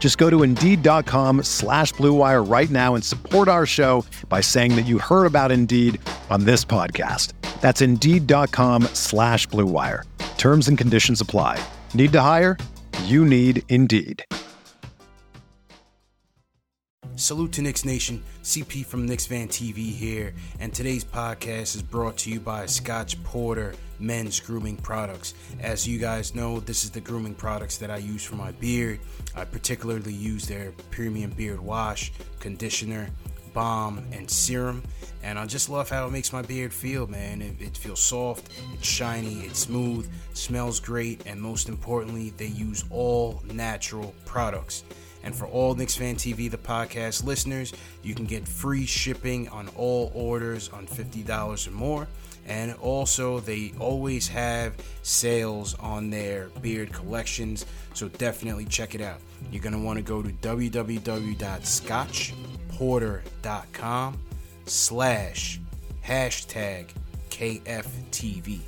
Just go to Indeed.com slash BlueWire right now and support our show by saying that you heard about Indeed on this podcast. That's Indeed.com slash BlueWire. Terms and conditions apply. Need to hire? You need Indeed. Salute to Knicks Nation, CP from Knicks Fan TV here, and today's podcast is brought to you by Scotch Porter Men's Grooming Products. As you guys know, this is the grooming products that I use for my beard. I particularly use their premium beard wash, conditioner, balm, and serum, and I just love how it makes my beard feel, man. It, it feels soft, it's shiny, it's smooth, smells great, and most importantly, they use all natural products. And for all Knicks Fan TV, the podcast listeners, you can get free shipping on all orders on $50 or more. And also, they always have sales on their beard collections, so definitely check it out. You're going to want to go to www.scotchporter.com slash hashtag KFTV.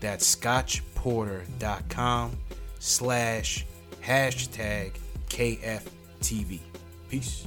That's scotchporter.com slash hashtag KFTV. Peace.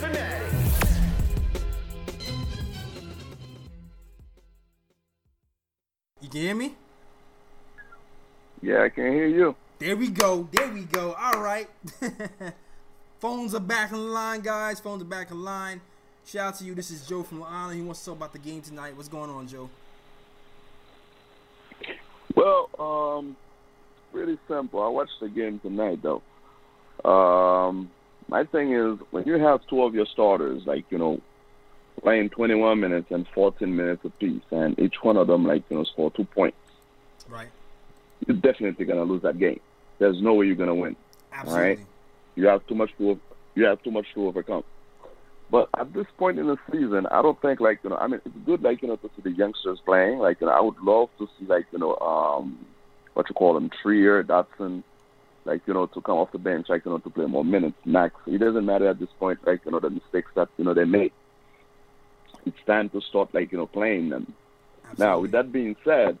Can hear me? Yeah, I can hear you. There we go. There we go. All right. Phones are back in line, guys. Phones are back in line. Shout out to you. This is Joe from Long Island. He wants to talk about the game tonight. What's going on, Joe? Well, um, pretty simple. I watched the game tonight, though. Um, my thing is when you have two of your starters, like you know, playing 21 minutes and 14 minutes apiece, and each one of them, like you know, score two points. Right. You're definitely gonna lose that game. There's no way you're gonna win. Absolutely. Right. You have too much to you have too much to overcome. But at this point in the season, I don't think like you know. I mean, it's good like you know to see the youngsters playing. Like you know, I would love to see like you know um what you call them Trier, Dotson, like you know to come off the bench, like you know to play more minutes. Max, it doesn't matter at this point, like you know the mistakes that you know they make. It's time to start like you know playing them. Now, with that being said,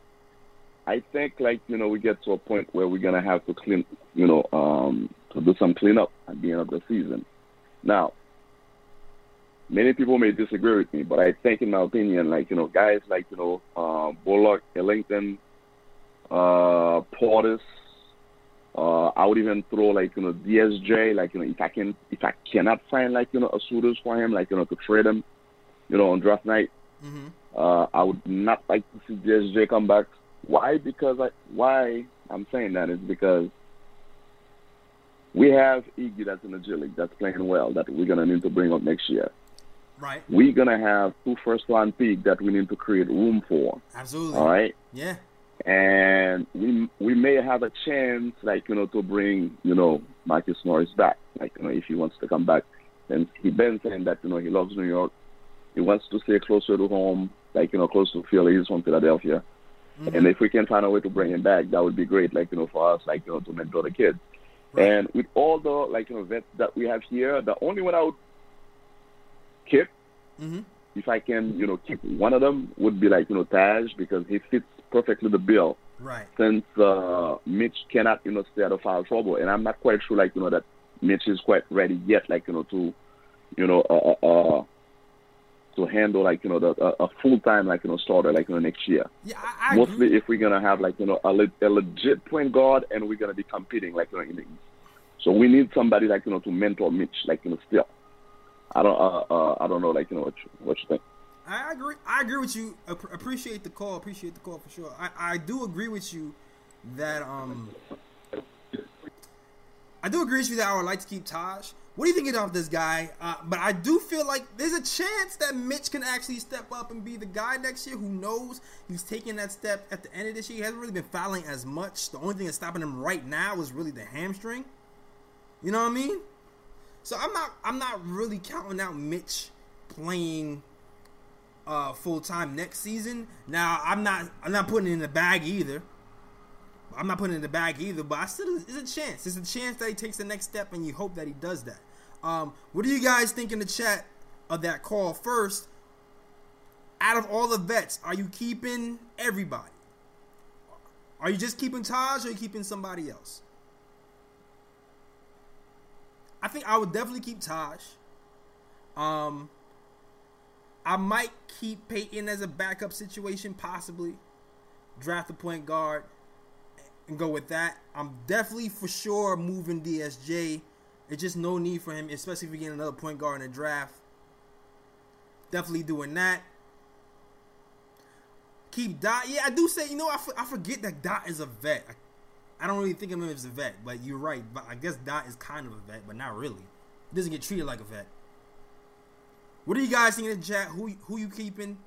I think like you know we get to a point where we're gonna have to clean, you know, um, to do some cleanup at the end of the season. Now, many people may disagree with me, but I think, in my opinion, like you know, guys like you know, uh, Bullock, Ellington, uh, Portis, uh, I would even throw like you know DSJ, like you know, if I can, if I cannot find like you know a suitors for him, like you know, to trade him, you know, on draft night. Mm-hmm. Uh, I would not like to see DSJ come back. Why? Because I why I'm saying that is because we have Iggy that's in the G League that's playing well that we're gonna need to bring up next year. Right. We're gonna have two first round picks that we need to create room for. Absolutely. All right. Yeah. And we we may have a chance, like you know, to bring you know Marcus Morris back, like you know, if he wants to come back. And he been saying that you know he loves New York. He wants to stay closer to home, like you know, close to Philly. He's from Philadelphia. Mhm. And if we can find a way to bring him back, that would be great. Like you know, for us, like you know, to mentor the kids. Right. And with all the like you know vets that we have here, the only one I would keep, Mm-hmm. if I can, you know, keep one of them, would be like you know Taj because he fits perfectly the bill Right. Since uh, Mitch cannot, you know, stay out of foul trouble, and I'm not quite sure, like you know, that Mitch is quite ready yet, like you know, to, you know, uh, uh, uh to handle like you know the a, a full time like you know starter like you know next year. Yeah, I, I Mostly agree. if we're gonna have like you know a, le- a legit point guard and we're gonna be competing like you know in the East. So we need somebody like you know to mentor Mitch like you know still. I don't uh, uh I don't know like you know what you, what you think. I agree. I agree with you. App- Appreciate the call. Appreciate the call for sure. I, I do agree with you that um I do agree with you that I would like to keep Taj. What do you think of this guy? Uh, but I do feel like there's a chance that Mitch can actually step up and be the guy next year. Who knows? He's taking that step at the end of this year. He hasn't really been fouling as much. The only thing that's stopping him right now is really the hamstring. You know what I mean? So I'm not I'm not really counting out Mitch playing uh, full time next season. Now I'm not I'm not putting it in the bag either. I'm not putting in the bag either, but I still it's a chance. It's a chance that he takes the next step, and you hope that he does that. Um, what do you guys think in the chat of that call? First, out of all the vets, are you keeping everybody? Are you just keeping Taj, or are you keeping somebody else? I think I would definitely keep Taj. Um, I might keep Payton as a backup situation, possibly draft a point guard and go with that. I'm definitely for sure moving DSJ. It's just no need for him, especially if we get another point guard in the draft. Definitely doing that. Keep Dot. Yeah, I do say, you know, I, I forget that Dot is a vet. I, I don't really think of him as a vet, but you're right. But I guess Dot is kind of a vet, but not really. He doesn't get treated like a vet. What do you guys think in the chat? Who who you keeping?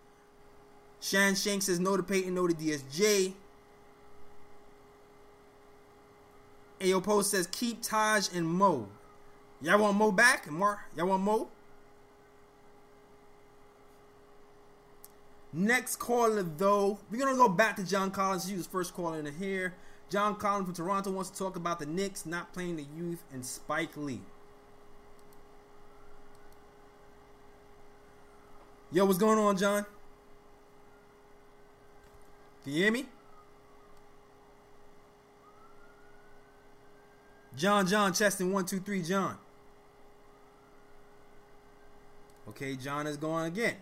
Shan Shank says no to Payton, no to DSJ. Ayo Post says keep Taj and Mo. Y'all want Mo back? More? Y'all want Mo? Next caller though, we're gonna go back to John Collins. He was first caller in here. John Collins from Toronto wants to talk about the Knicks not playing the youth and Spike Lee. Yo, what's going on, John? Can you hear me? John, John, Cheston, one, two, three, John. Okay, John is going again.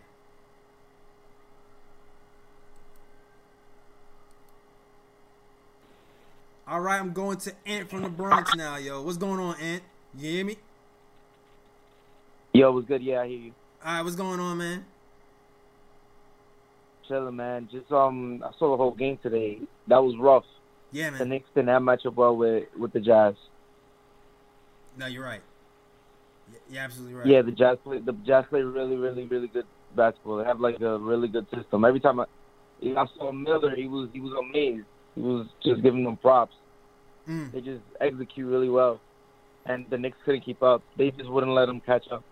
All right, I'm going to Ant from the Bronx now, yo. What's going on, Ant? You hear me? Yo, what's good? Yeah, I hear you. All right, what's going on, man? Chilling, man. Just um, I saw the whole game today. That was rough. Yeah, man. The. Knicks didn't have match up well with with the Jazz. No, you're right. You're absolutely right. Yeah, the Jazz play the Jazz play really, really, really good basketball. They have like a really good system. Every time I, I saw Miller, he was he was amazed. He was just giving them props. Mm. They just execute really well, and the Knicks couldn't keep up. They just wouldn't let them catch up.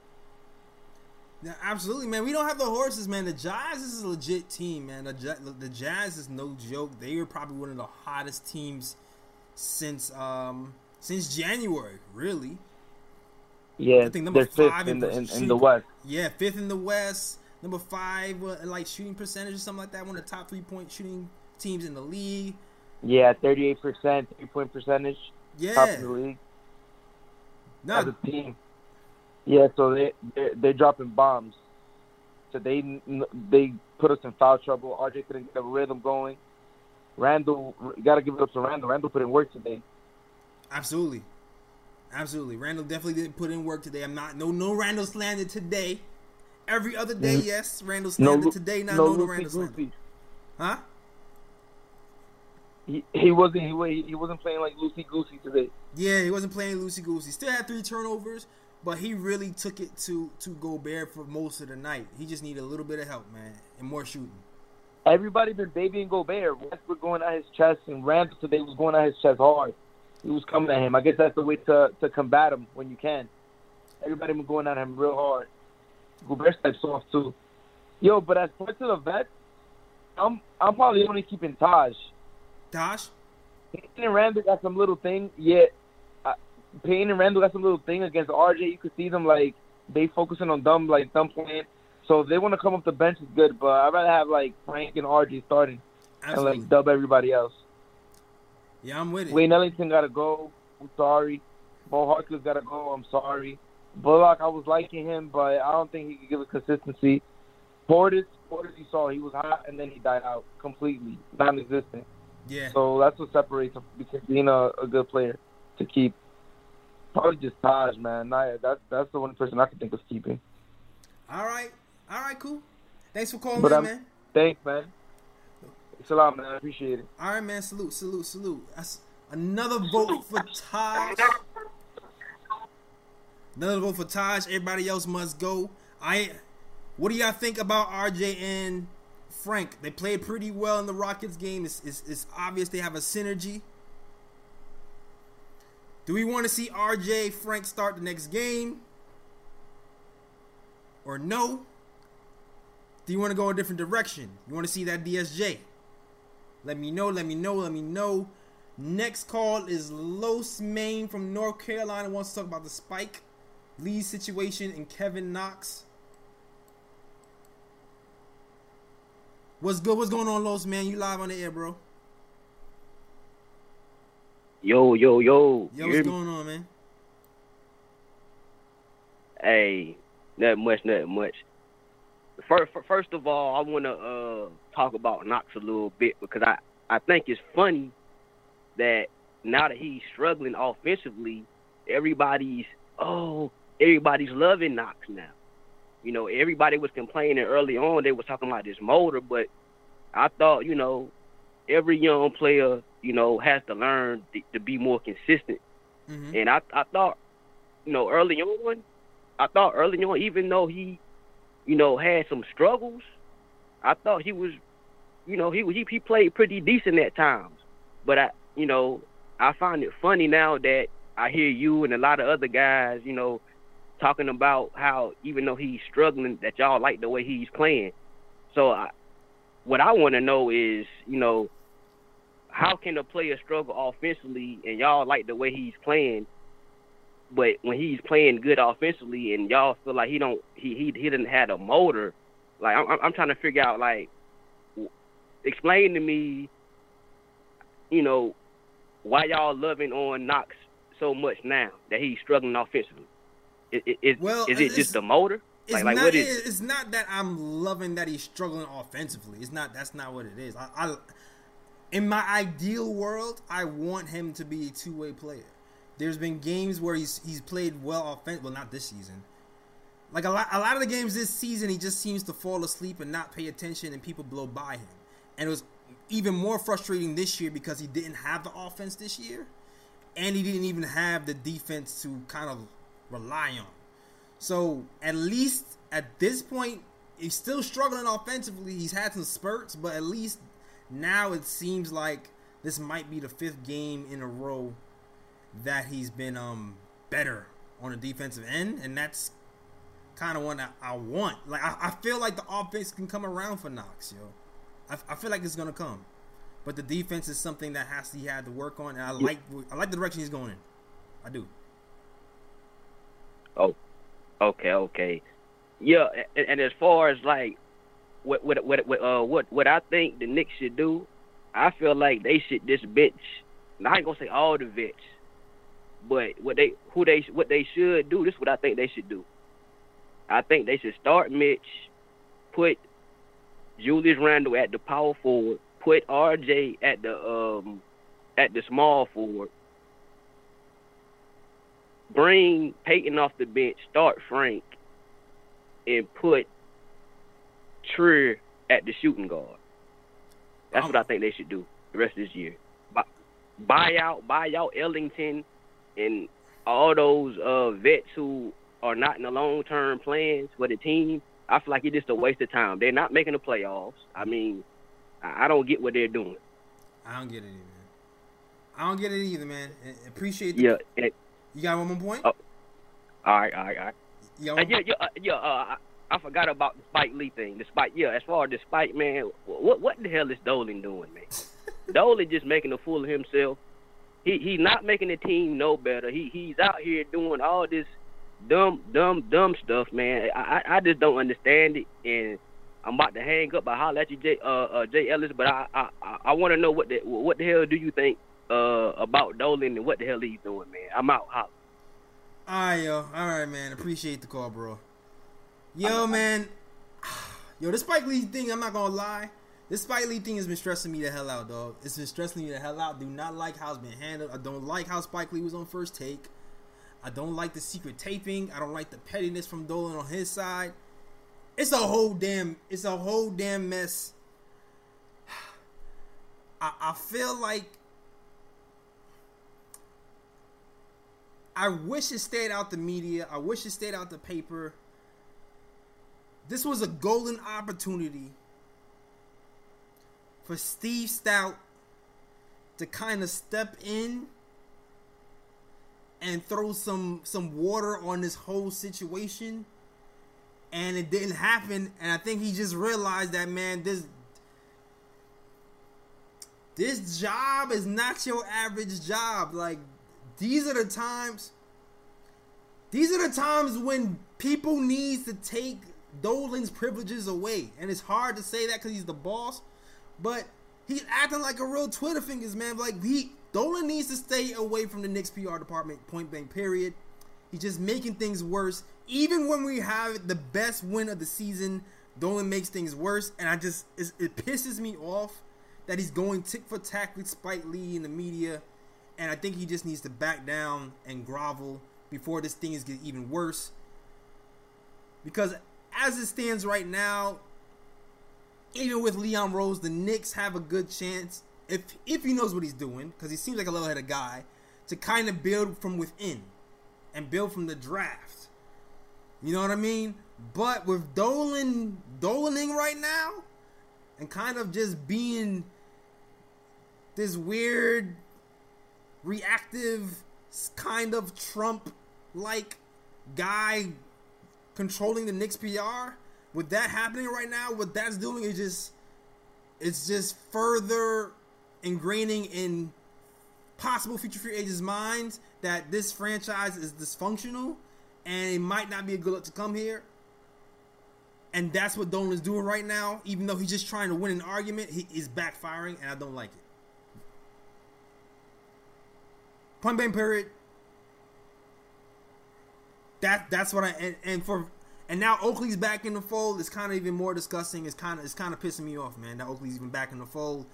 Yeah, absolutely, man. We don't have the horses, man. The Jazz is a legit team, man. The, Ja- the Jazz is no joke. They are probably one of the hottest teams since um since January, really. Yeah, I think number they're five in in the in, in the West. Yeah, fifth in the West. Number five, uh, like shooting percentage or something like that. One of the top three point shooting teams in the league. Yeah, thirty-eight percent three point percentage, Yeah, top of the league. no, as a team. Yeah, so they they're, they're dropping bombs. So they they put us in foul trouble. RJ couldn't get a rhythm going. Randle, got to give it up to Randle. Randle put in work today. Absolutely, absolutely. Randle definitely didn't put in work today. I'm not no no Randle slander today. Every other day, Mhm. yes, Randle No, slander Lu- today. Not no, no, no Randle slander. Huh? He he wasn't he, he wasn't playing like Lucy Goosey today. Yeah, he wasn't playing Lucy goosey. Still had three turnovers, but he really took it to to Gobert for most of the night. He just needed a little bit of help, man, and more shooting. Everybody been babying Gobert. Westbrook going at his chest, and Randle today was going at his chest hard. He was coming at him. I guess that's the way to to combat him when you can. Everybody been going at him real hard. Gobert steps off too. Yo, but as far to the vets, I'm I'm probably only keeping Taj. Taj? Payne and Randle got some little thing. Yeah, uh, Payne and Randle got some little thing against RJ. You could see them like they focusing on dumb like dumb playing. So if they want to come up the bench is good, but I'd rather have like Frank and RJ starting and like dub everybody else. Yeah, I'm with it. Wayne Ellington got to go. I'm sorry. Mo Harkless got to go. I'm sorry. Bullock, I was liking him, but I don't think he could give a consistency. Portis, Portis, you saw he was hot and then he died out completely, non-existent. Yeah. So that's what separates him between being a, a good player to keep. Probably just Taj, man. That's that's the one person I can think of keeping. All right. All right, cool. Thanks for calling But I'm- man. Thanks, man. A man. I appreciate it. All right, man. Salute, salute, salute. That's another vote for Taj. Another vote for Taj. Everybody else must go. I. What do y'all think about RJ and Frank? They played pretty well in the Rockets game. It's, it's, it's obvious they have a synergy. Do we want to see RJ Frank start the next game? Or no? Do you want to go a different direction? You want to see that DSJ? Let me know, let me know, let me know. Next call is Los Main from North Carolina. Wants to talk about the Spike Lee situation and Kevin Knox. What's good? What's going on, Los Man? You live on the air, bro. Yo, yo, yo. Yo, what's going on, man? Hey, nothing much, nothing much. First, first of all, I want to uh, talk about Knox a little bit because I, I think it's funny that now that he's struggling offensively, everybody's oh, everybody's loving Knox now. You know, everybody was complaining early on. They was talking about this motor, but I thought, you know, every young player, you know, has to learn to, to be more consistent. Mm-hmm. And I, I thought, you know, early on, I thought early on, even though he, you know, had some struggles, I thought he was, you know, he he he played pretty decent at times. But I, you know, I find it funny now that I hear you and a lot of other guys, you know, talking about how even though he's struggling, that y'all like the way he's playing. So I, what I want to know is, you know, how can a player struggle offensively and y'all like the way he's playing, but when he's playing good offensively and y'all feel like he don't he he he didn't have a motor, like I'm I'm trying to figure out like, explain to me, you know, why y'all loving on Knox so much now that he's struggling offensively. Is, is, Well, is it just the motor? It's Like, like not. what is? It's not that I'm loving that he's struggling offensively. It's not. That's not what it is. I, I in my ideal world, I want him to be a two way player. There's been games where he's he's played well offense. Well, not this season. Like a lot, a lot of the games this season, he just seems to fall asleep and not pay attention, and people blow by him. And it was even more frustrating this year because he didn't have the offense this year, and he didn't even have the defense to kind of rely on. So at least at this point, he's still struggling offensively. He's had some spurts, but at least now it seems like this might be the fifth game in a row that he's been um better on the defensive end, and that's kind of one that I want. Like I, I feel like the offense can come around for Knox, yo. I, I feel like it's gonna come, but the defense is something that has he had to work on, and I like I like the direction he's going in. I do. Oh, okay, okay, yeah. And, and as far as like what what what what uh what what I think the Knicks should do, I feel like they should just bench. and I ain't gonna say all the vets, but what they who they what they should do. This is what I think they should do. I think they should start Mitch, put Julius Randle at the power forward, put RJ at the um at the small forward, bring Payton off the bench, start Frank, and put Trier at the shooting guard. That's what I think they should do the rest of this year. Buy, buy out, buy out Ellington, and all those uh, vets who are not in the long term plans for the team. I feel like it's just a waste of time. They're not making the playoffs. I mean, I don't get what they're doing. I don't get it either, man. I don't get it either, man. I- Appreciate the Yeah. And, You got one more point? Oh, all right, all right, all right. You Uh, yeah, yeah, uh, yeah. Uh, I, I forgot about the Spike Lee thing. The Spike, yeah. As far as the Spike, man, what what the hell is Dolan doing, man? Dolan just making a fool of himself. He he's not making the team no better. He he's out here doing all this dumb dumb dumb stuff, man. I I, just don't understand it, and I'm about to hang up. I holler at you, Jay uh, uh Jay Ellis, but I I I, I want to know what the what the hell do you think uh, about Dolan and what the hell he's doing, man. I'm out. Holler. All right, yo. All right, man. Appreciate the call, bro. Yo, man. Yo, this Spike Lee thing, I'm not gonna lie. This Spike Lee thing has been stressing me the hell out, dog. It's been stressing me the hell out. Do not like how it's been handled. I don't like how Spike Lee was on first take. I don't like the secret taping. I don't like the pettiness from Dolan on his side. It's a whole damn. It's a whole damn mess. I, I feel like I wish it stayed out the media. I wish it stayed out the paper. This was a golden opportunity for Steve Stoute to kind of step in and throw some some water on this whole situation. And it didn't happen. And I think he just realized that man this this job is not your average job. Like these are the times these are the times when people need to take Dolan's privileges away. And it's hard to say that cuz he's the boss but he's acting like a real Twitter fingers, man. Like he Dolan needs to stay away from the Knicks PR department. Point blank. Period. He's just making things worse. Even when we have the best win of the season, Dolan makes things worse, and I just it pisses me off that he's going tick for tack with Spike Lee in the media, and I think he just needs to back down and grovel before this thing is even worse. Because as it stands right now, even with Leon Rose, the Knicks have a good chance if if he knows what he's doing, because he seems like a level-headed guy, to kind of build from within and build from the draft. You know what I mean? But with Dolan Dolaning right now, and kind of just being this weird, reactive, kind of Trump-like guy controlling the Knicks PR with that happening right now, what that's doing is just it's just further ingraining in possible future free agents' minds that this franchise is dysfunctional and it might not be a good look to come here. And that's what Dolan is doing right now. Even though he's just trying to win an argument, he is backfiring, and I don't like it. Point blank period. That that's what I and, and for and now Oakley's back in the fold. It's kind of even more disgusting. It's kind of it's kind of pissing me off, man. That Oakley's even back in the fold,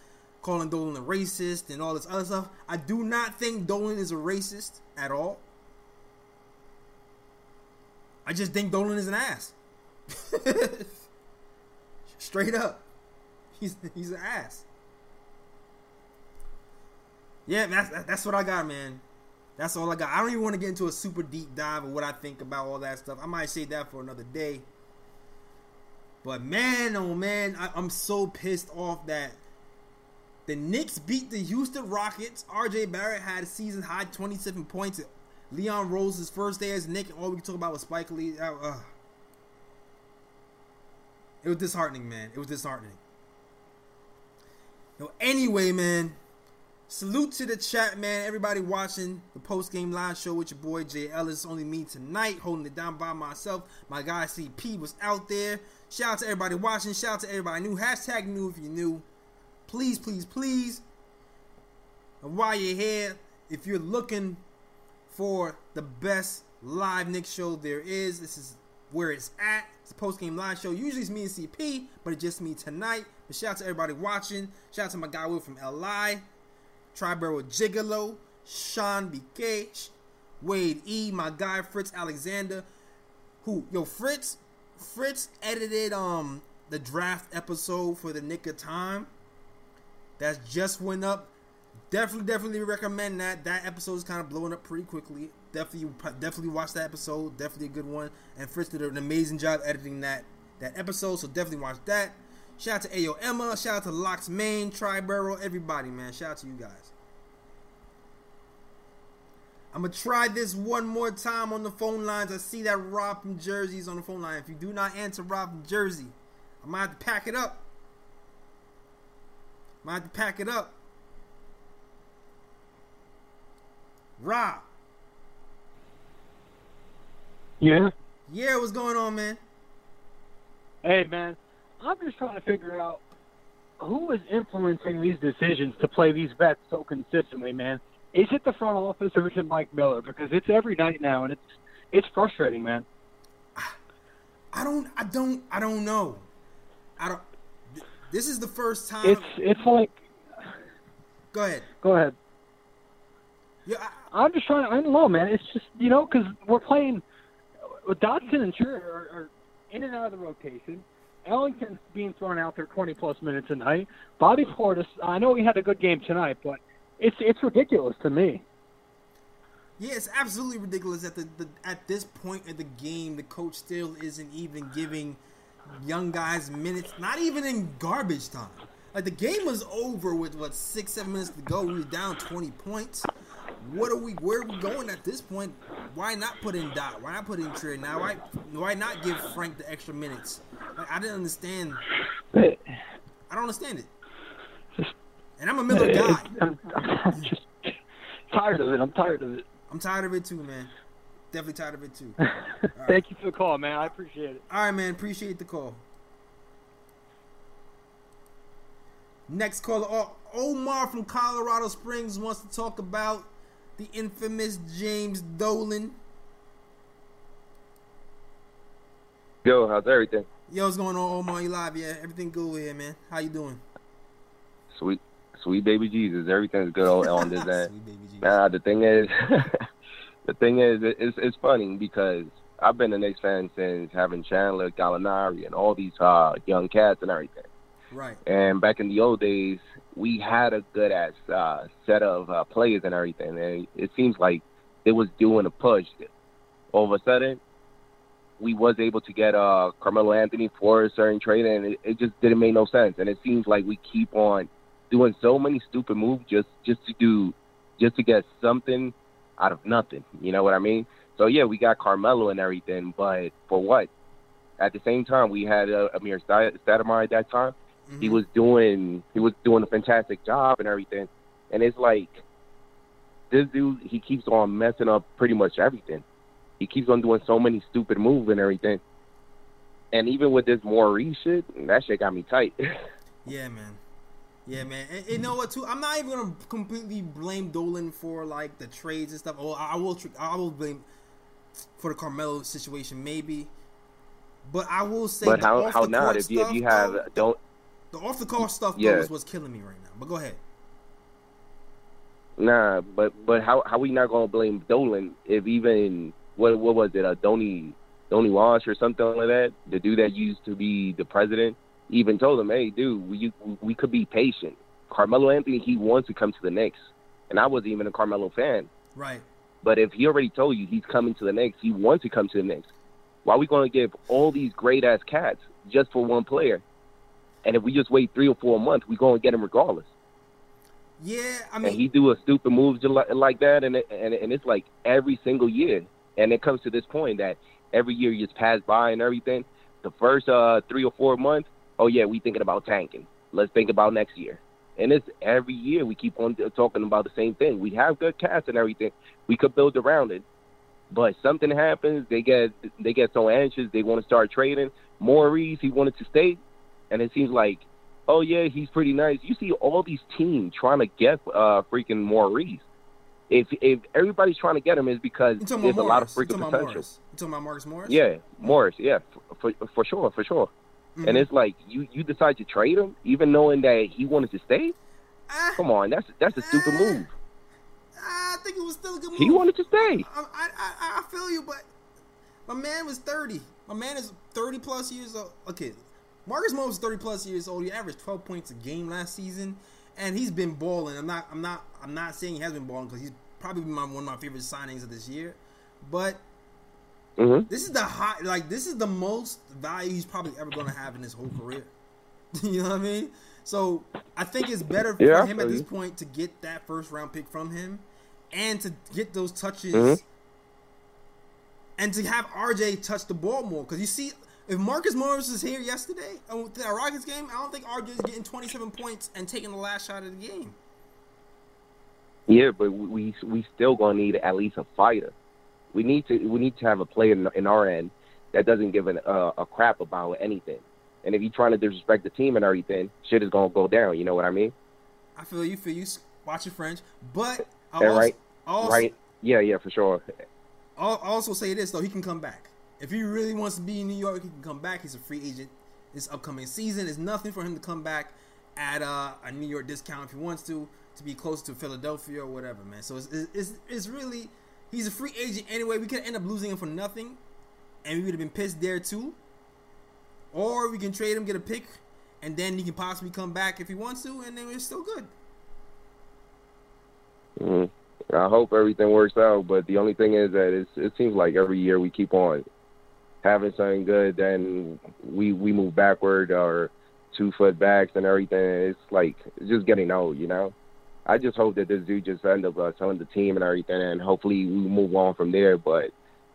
calling Dolan a racist and all this other stuff. I do not think Dolan is a racist at all. I just think Dolan is an ass. Straight up, he's he's an ass. Yeah, that's that's what I got, man. That's all I got. I don't even want to get into a super deep dive of what I think about all that stuff. I might save that for another day. But man, oh man, I, am so pissed off that the Knicks beat the Houston Rockets. RJ Barrett had a season high 27 points. Leon Rose's first day as Knick. All we could talk about was Spike Lee. Uh, uh. It was disheartening, man. It was disheartening. Yo, anyway, man. Salute to the chat, man. Everybody watching the post game live show with your boy Jay Ellis. Only me tonight, holding it down by myself. My guy CP was out there. Shout out to everybody watching. Shout out to everybody new. Hashtag new if you're new. Please, please, please. And while you're here, if you're looking for the best live Knicks show there is, this is where it's at. It's a post game live show. Usually it's me and CP, but it's just me tonight. But shout out to everybody watching. Shout out to my guy Will from LI. Triborough Gigolo, Sean BK, Wade E, my guy Fritz Alexander, who yo Fritz Fritz edited um the draft episode for the Knick of Time. That's just went up. Definitely, definitely recommend that. That episode is kind of blowing up pretty quickly. Definitely, definitely watch that episode. Definitely a good one. And Fritz did an amazing job editing that that episode. So definitely watch that. Shout out to Ayo Emma. Shout out to Locks Main, Triborough, everybody, man. Shout out to you guys. I'm gonna try this one more time on the phone lines. I see that Rob from Jersey's on the phone line. If you do not answer Rob from Jersey, I might have to pack it up. Might have to pack it up. Rob. Yeah. Yeah, what's going on, man? Hey, man. I'm just trying to figure out who is influencing these decisions to play these bets so consistently, man? Is it the front office or is it Mike Miller? Because it's every night now, and it's it's frustrating, man. I don't, I don't, I don't know. I don't. This is the first time. It's it's like. Go ahead. Go ahead. Yeah, I, I'm just trying. I don't know, man. It's just you know because we're playing with Dotson and Sure are, are in and out of the rotation. Ellington's being thrown out there 20 plus minutes a night. Bobby Portis, I know he had a good game tonight, but it's it's ridiculous to me. Yeah, it's absolutely ridiculous at the, the at this point of the game, the coach still isn't even giving young guys minutes, not even in garbage time. Like the game was over with what six, seven minutes to go. We were down twenty points. What are we? Where are we going at this point? Why not put in Dot? Why not put in Trey now? Why why not give Frank the extra minutes? Like, I didn't understand. I don't understand it. And I'm a Miller guy. I'm, I'm just tired of it. I'm tired of it. I'm tired of it too, man. Definitely tired of it too. Thank you for the call, man. I appreciate it. All right, man. Appreciate the call. Next caller, Omar from Colorado Springs wants to talk about the infamous James Dolan. Yo, how's everything? Yo, what's going on, Omar? You live? Yeah, everything good here, man. How you doing? Sweet, sweet baby Jesus. Everything's good on, on this end. Sweet baby Jesus. Nah, the thing is, the thing is, it's it's funny because I've been a Knicks fan since having Chandler, Gallinari, and all these uh, young cats and everything. Right. And back in the old days, we had a good ass uh, set of uh, players and everything. And it seems like it was doing a push. All of a sudden, we was able to get uh, Carmelo Anthony for a certain trade, and it, it just didn't make no sense. And it seems like we keep on doing so many stupid moves just just to do just to get something out of nothing. You know what I mean? So yeah, we got Carmelo and everything, but for what? At the same time, we had uh, Amir Stoudemire at that time. He Mhm. was doing he was doing a fantastic job and everything, and it's like this dude he keeps on messing up pretty much everything. He keeps on doing so many stupid moves and everything. And even with this Maurice shit, that shit got me tight. Yeah, man. Yeah, man. And, and you know what? Too, I'm not even gonna completely blame Dolan for like the trades and stuff. Oh, I, I will. I will blame for the Carmelo situation, maybe. But I will say, but the how how not if you if stuff, you have though, don't the off the court stuff Yeah. though is what's killing me right now. But go ahead. Nah, but but how how we not gonna blame Dolan if even what what was it a Donnie Donnie Walsh or something like that the dude that used to be the president even told him hey dude we we could be patient. Carmelo Anthony he wants to come to the Knicks. And I wasn't even a Carmelo fan. Right. but if he already told you he's coming to the Knicks he wants to come to the Knicks. Why are we gonna give all these great ass cats just for one player? And if we just wait three or four months we gonna get him regardless. Yeah, I mean, and he do a stupid move like, like that, and it, and and it's like every single year, and it comes to this point that every year you just pass by and everything. The first uh three or four months, oh yeah, we thinking about tanking. Let's think about next year, and it's every year we keep on talking about the same thing. We have good cast and everything. We could build around it, but something happens. They get they get so anxious. They want to start trading. Maurice, he wanted to stay, and it seems like oh yeah, he's pretty nice. You see all these teams trying to get uh freaking Maurice. If if everybody's trying to get him, is because there's about a lot of Morris. Freaking potential. Morris. You talking about Marcus Morris? Yeah, Morris. Yeah, for for, for sure, for sure. Mhm. And it's like you you decide to trade him, even knowing that he wanted to stay. Ah, Come on, that's that's a stupid Ah. move. I think it was still a good move. He wanted to stay. I, I, I, I feel you, but my man was 30. My man is 30 plus years old. Okay, Marcus Morris is 30 plus years old. He averaged 12 points a game last season, and he's been balling. I'm not, I'm not, I'm not saying he has been balling because he's probably my, one of my favorite signings of this year. But hmm this is the high, like this is the most value he's probably ever going to have in his whole career. you know what I mean? So I think it's better for Yeah, I him at this point to get that first round pick from him, and to get those touches, Mhm. and to have RJ touch the ball more. Because you see, if Marcus Morris was here yesterday uh, with that Rockets game, I don't think RJ is getting 27 points and taking the last shot of the game. Yeah, but we we still gonna need at least a fighter. We need to we need to have a player in, in our end that doesn't give an, uh, a crap about anything. And if he's trying to disrespect the team and everything, shit is gonna go down. You know what I mean? I feel you. Feel you. Watch your French, but I Yeah, also, right. also, right? Yeah, yeah, for sure. I'll also say this though, he can come back. If he really wants to be in New York, he can come back. He's a free agent this upcoming season. It's nothing for him to come back at uh, a New York discount if he wants to, to be close to Philadelphia or whatever, man. So it's, it's, it's really, he's a free agent anyway. We could end up losing him for nothing, and we would have been pissed there too. Or we can trade him, get a pick, and then he can possibly come back if he wants to, and then we're still good. Mm. I hope everything works out, but the only thing is that it seems like every year we keep on having something good, then we we move backward or two foot backs and everything. It's like it's just getting old, you know. I just hope that this dude just end up uh, telling the team and everything, and hopefully we move on from there. But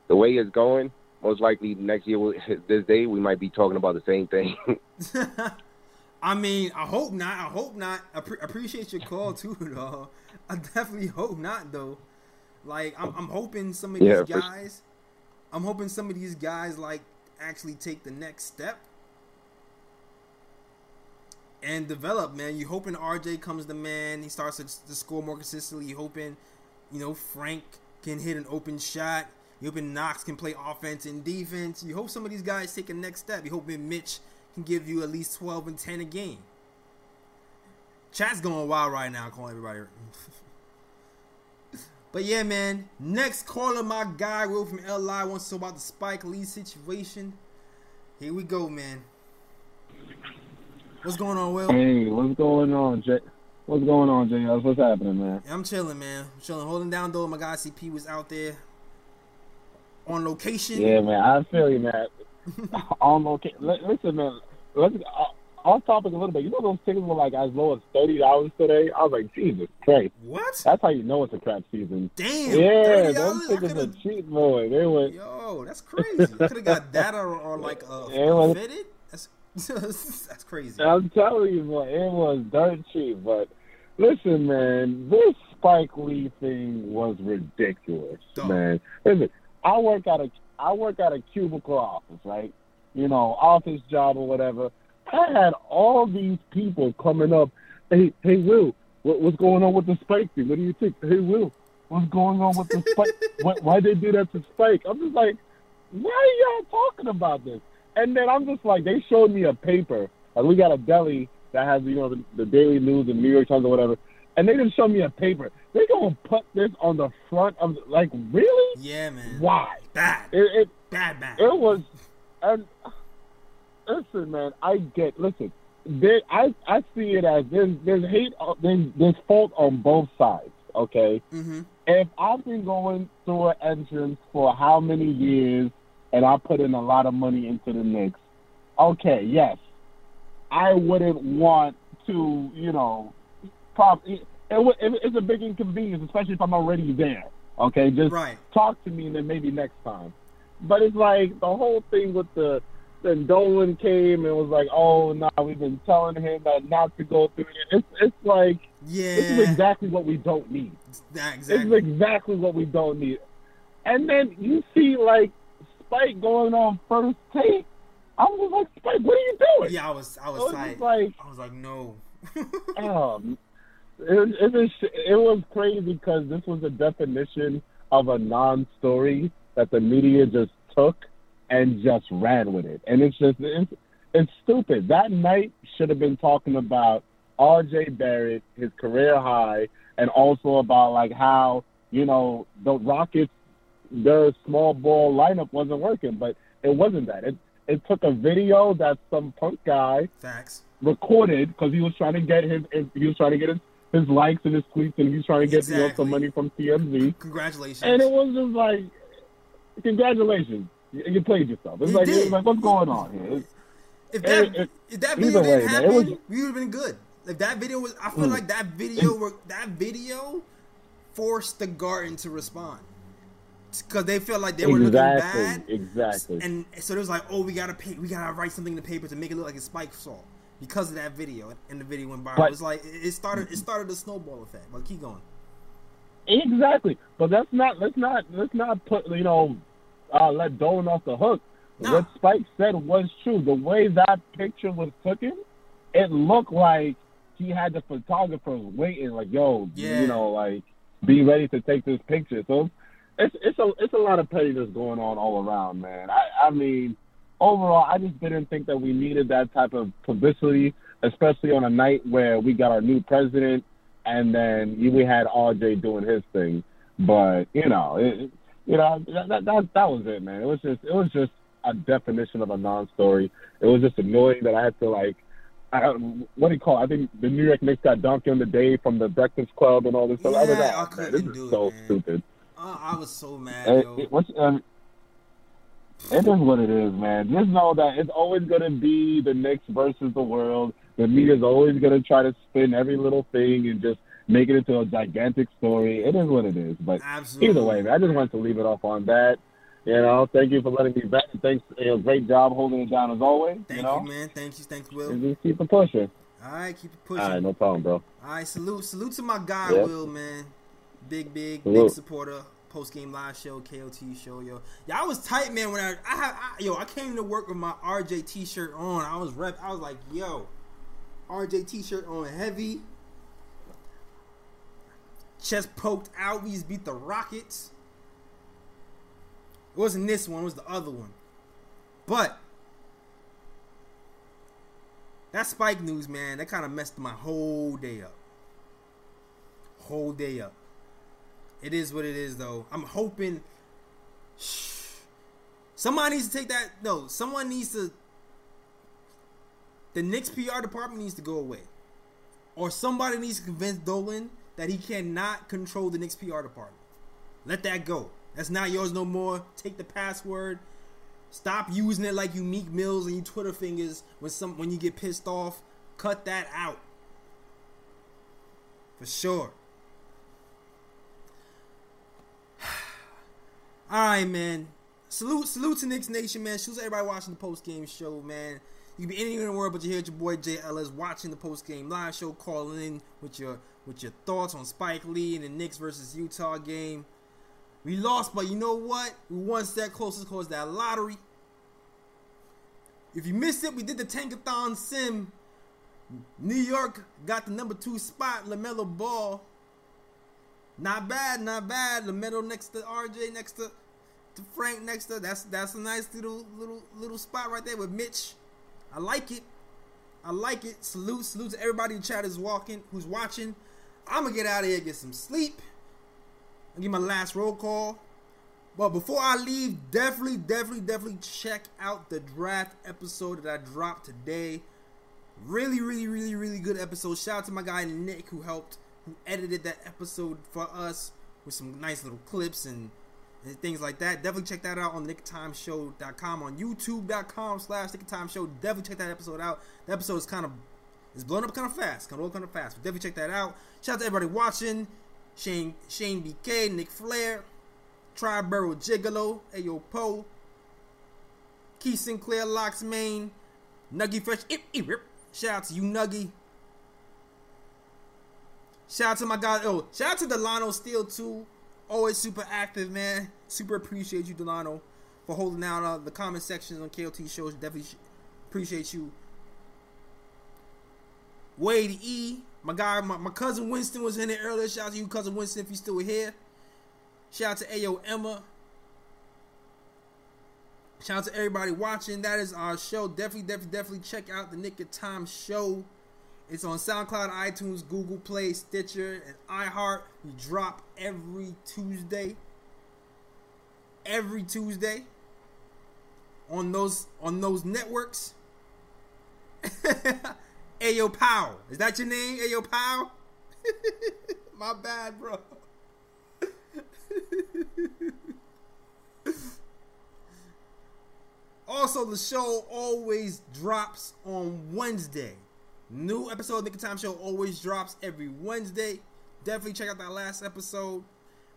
the way it's going, most likely next year, this day, we might be talking about the same thing. I mean, I hope not. I hope not. I pre- appreciate your call too, though. I definitely hope not, though. Like, I'm, I'm hoping some of Yeah, these for- guys, I'm hoping some of these guys like actually take the next step and develop. Man, you hoping RJ comes the man. He starts to, to score more consistently. You hoping, you know, Frank can hit an open shot. You hoping Knox can play offense and defense. You hope some of these guys take a next step. You hoping Mitch can give you at least 12 and 10 a game. Chat's going wild right now, calling everybody. but yeah, man. Next caller, my guy Will from LI wants to talk about the Spike Lee situation. Here we go, man. What's going on, Will? Hey, what's going on, Jay? What's going on, JS? What's happening, man? I'm chilling, man. I'm chilling, holding down though. My guy CP was out there on location. Yeah, man. I feel you, man. on location. Listen, man. Let's uh, off topic a little bit. You know those tickets were like as low as thirty dollars today. I was like, Jesus Christ. What? That's how you know it's a crap season. Damn. Yeah, $30? those tickets are cheap, boy. They went. Yo, that's crazy. I could have got that or, or like a Yeah, fitted. That's that's crazy. I'm telling you, boy, it was dirt cheap. But listen, man, this Spike Lee thing was ridiculous, man. Listen, I work at a I work at a cubicle office, right? You know, office job or whatever. I had all these people coming up. Hey, hey, Will, what, what's going on with the Spike thing? What do you think? Hey, Will, what's going on with the Spike? why, why they do that to Spike? I'm just like, why are y'all talking about this? And then I'm just like, they showed me a paper. Like we got a deli that has, you know, the, the Daily News and New York Times or whatever. And they just showed me a paper. They gonna put this on the front of, the, like, really? Yeah, man. Why? Bad. It, it bad, bad. It was, and listen, man, I get. Listen, there, I I see it as there's there's hate, uh, there's there's fault on both sides. Okay. Mm-hmm. If I've been going through an entrance for how many years, and I put in a lot of money into the Knicks, okay, yes, I wouldn't want to, you know, probably it, would- it, it's a big inconvenience, especially if I'm already there. Okay, just Right. talk to me, and then maybe next time. But it's like the whole thing with the then Dolan came and was like, "Oh, no, we've been telling him that not to go through it." It's it's like Yeah. this is exactly what we don't need. That This is exactly what we don't need. And then you see like Spike going on first take. I was like, Spike, what are you doing? Yeah, I was I was was tight. like, I was like, no. um, it, it was it was crazy because this was a definition of a non-story that the media just took and just ran with it, and it's just it's, it's stupid. That night should have been talking about R.J. Barrett, his career high, and also about like how you know the Rockets, their small ball lineup wasn't working, but it wasn't that. It it took a video that some punk guy Facts. recorded because he was trying to get his, he was trying to get his, his likes and his tweets and he was trying to get you know, some money from TMZ. Congratulations. And it was just like, congratulations, you, you played yourself. It's You like, it's like what's going on here? It's- If that it- it- if that video way, didn't man, happen, it was- we would have been good. If that video was, I feel Mm. like that video were that video forced the Garden to respond because they felt like they were looking exactly, bad, exactly. and so it was like, oh, we gotta pay, we gotta write something in the paper to make it look like it's Spike saw because of that video, and the video went viral. But- it was like it started, it started a snowball effect. But keep going. Exactly, but let's not let's not let's not put you know uh, let Dolan off the hook. what Spike said was true. The way that picture was taken, it looked like he had the photographers waiting, like, yo, yeah. you know, like, be ready to take this picture. So it's it's a it's a lot of pettiness going on all around, man. I I mean, overall, I just didn't think that we needed that type of publicity, especially on a night where we got our new president, and then we had RJ doing his thing. But you know, it, you know that, that that that was it, man. It was just it was just a definition of a non-story. It was just annoying that I had to like. I what do you call it? I think the New York Knicks got dunked on the day from the Breakfast Club and all this stuff. Yeah, I was like, I oh, man, this is so it, stupid. Uh, I was so mad. It, yo. it, what's, um, it is what it is, man. Just know that it's always going to be the Knicks versus the world. The media's always going to try to spin every little thing and just make it into a gigantic story. It is what it is. But Absolutely. either way, man, I just wanted to leave it off on that. You know, thank you for letting me back. Thanks, you know, great job holding it down as always. Thank you, know? you man. Thank you. Thanks, Will. And just keep it pushing. All right, keep it pushing. All right, no problem, bro. All right, salute, salute to my guy Yep. Will, man. Big, big, big supporter. Post game live show, KOT show, yo. Yeah, I was tight, man. When I, I, had, I, yo, I came to work with my RJ T-shirt on. I was rep. I was like, yo, RJ T-shirt on, heavy. Chest poked out. We just beat the Rockets. It wasn't this one. It was the other one. But that Spike news, man, that kind of messed my whole day up. Whole day up. It is what it is, though. I'm hoping somebody needs to take that. No, someone needs to. The Knicks PR department needs to go away, or somebody needs to convince Dolan that he cannot control the Knicks PR department. Let that go. That's not yours no more. Take the password. Stop using it like you Meek Mills and you Twitter fingers when some when you get pissed off. Cut that out. For sure. All right, man. Salute, salute to Knicks Nation, man. To everybody watching the post game show, man. You can be anywhere in the world, but you hear your boy Ellis watching the post game live show, calling in with your with your thoughts on Spike Lee and the Knicks versus Utah game. We lost, but you know what? We one step closer towards that lottery. If you missed it, we did the Tankathon sim. New York got the number two spot, LaMelo Ball. Not bad, not bad. LaMelo next to RJ, next to, to Frank, next to that's that's a nice little little little spot right there with Mitch. I like it. I like it. Salute, salute to everybody in chat is walking, who's watching. I'm gonna get out of here, get some sleep. I'll give my last roll call. But before I leave, definitely, definitely, definitely check out the draft episode that I dropped today. Really, really, really, really good episode. Shout out to my guy Nick who helped, who edited that episode for us with some nice little clips and, and things like that. Definitely check that out on nicktimeshow.com, on youtube.com slash nicktimeshow. Definitely check that episode out. The episode is kind of, it's blown up kind of fast, kind of kind of fast. But definitely check that out. Shout out to everybody watching. Shane Shane BK, Nick Flair, Triborough Gigolo, Ayo Poe, Keith Sinclair, Locks Main, Nuggy Fresh, Ip, Ip. Shout out to you, Nuggy. Shout out to my guy. Oh, shout out to Delano Steel too. Always super active, man. Super appreciate you, Delano, for holding down uh, the comment sections on KOT shows. Definitely appreciate you. Wade E, my guy, my, my cousin Winston was in there earlier. Shout out to you, cousin Winston, if you still here. Shout out to Ayo Emma. Shout out to everybody watching. That is our show. Definitely, definitely, definitely check out the Knick of Time show. It's on SoundCloud, iTunes, Google Play, Stitcher, and iHeart. We drop every Tuesday. Every Tuesday on those on those networks. Ayo Powell. Is that your name? Ayo Powell? My bad, bro. also, the show always drops on Wednesday. New episode of Nick Time Show always drops every Wednesday. Definitely check out that last episode.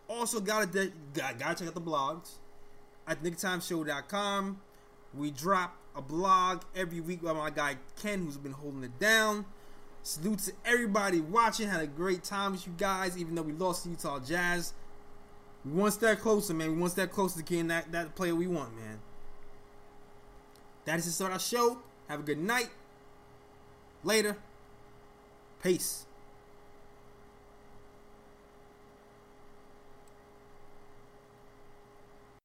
Also, gotta de- gotta, gotta check out the blogs at nicktimeshow.com. We drop a blog every week by my guy Ken, who's been holding it down. Salute to everybody watching. Had a great time with you guys, even though we lost to Utah Jazz. We one step closer, man. We one step closer to getting that, that player we want, man. That is the Start of our show. Have a good night. Later. Peace.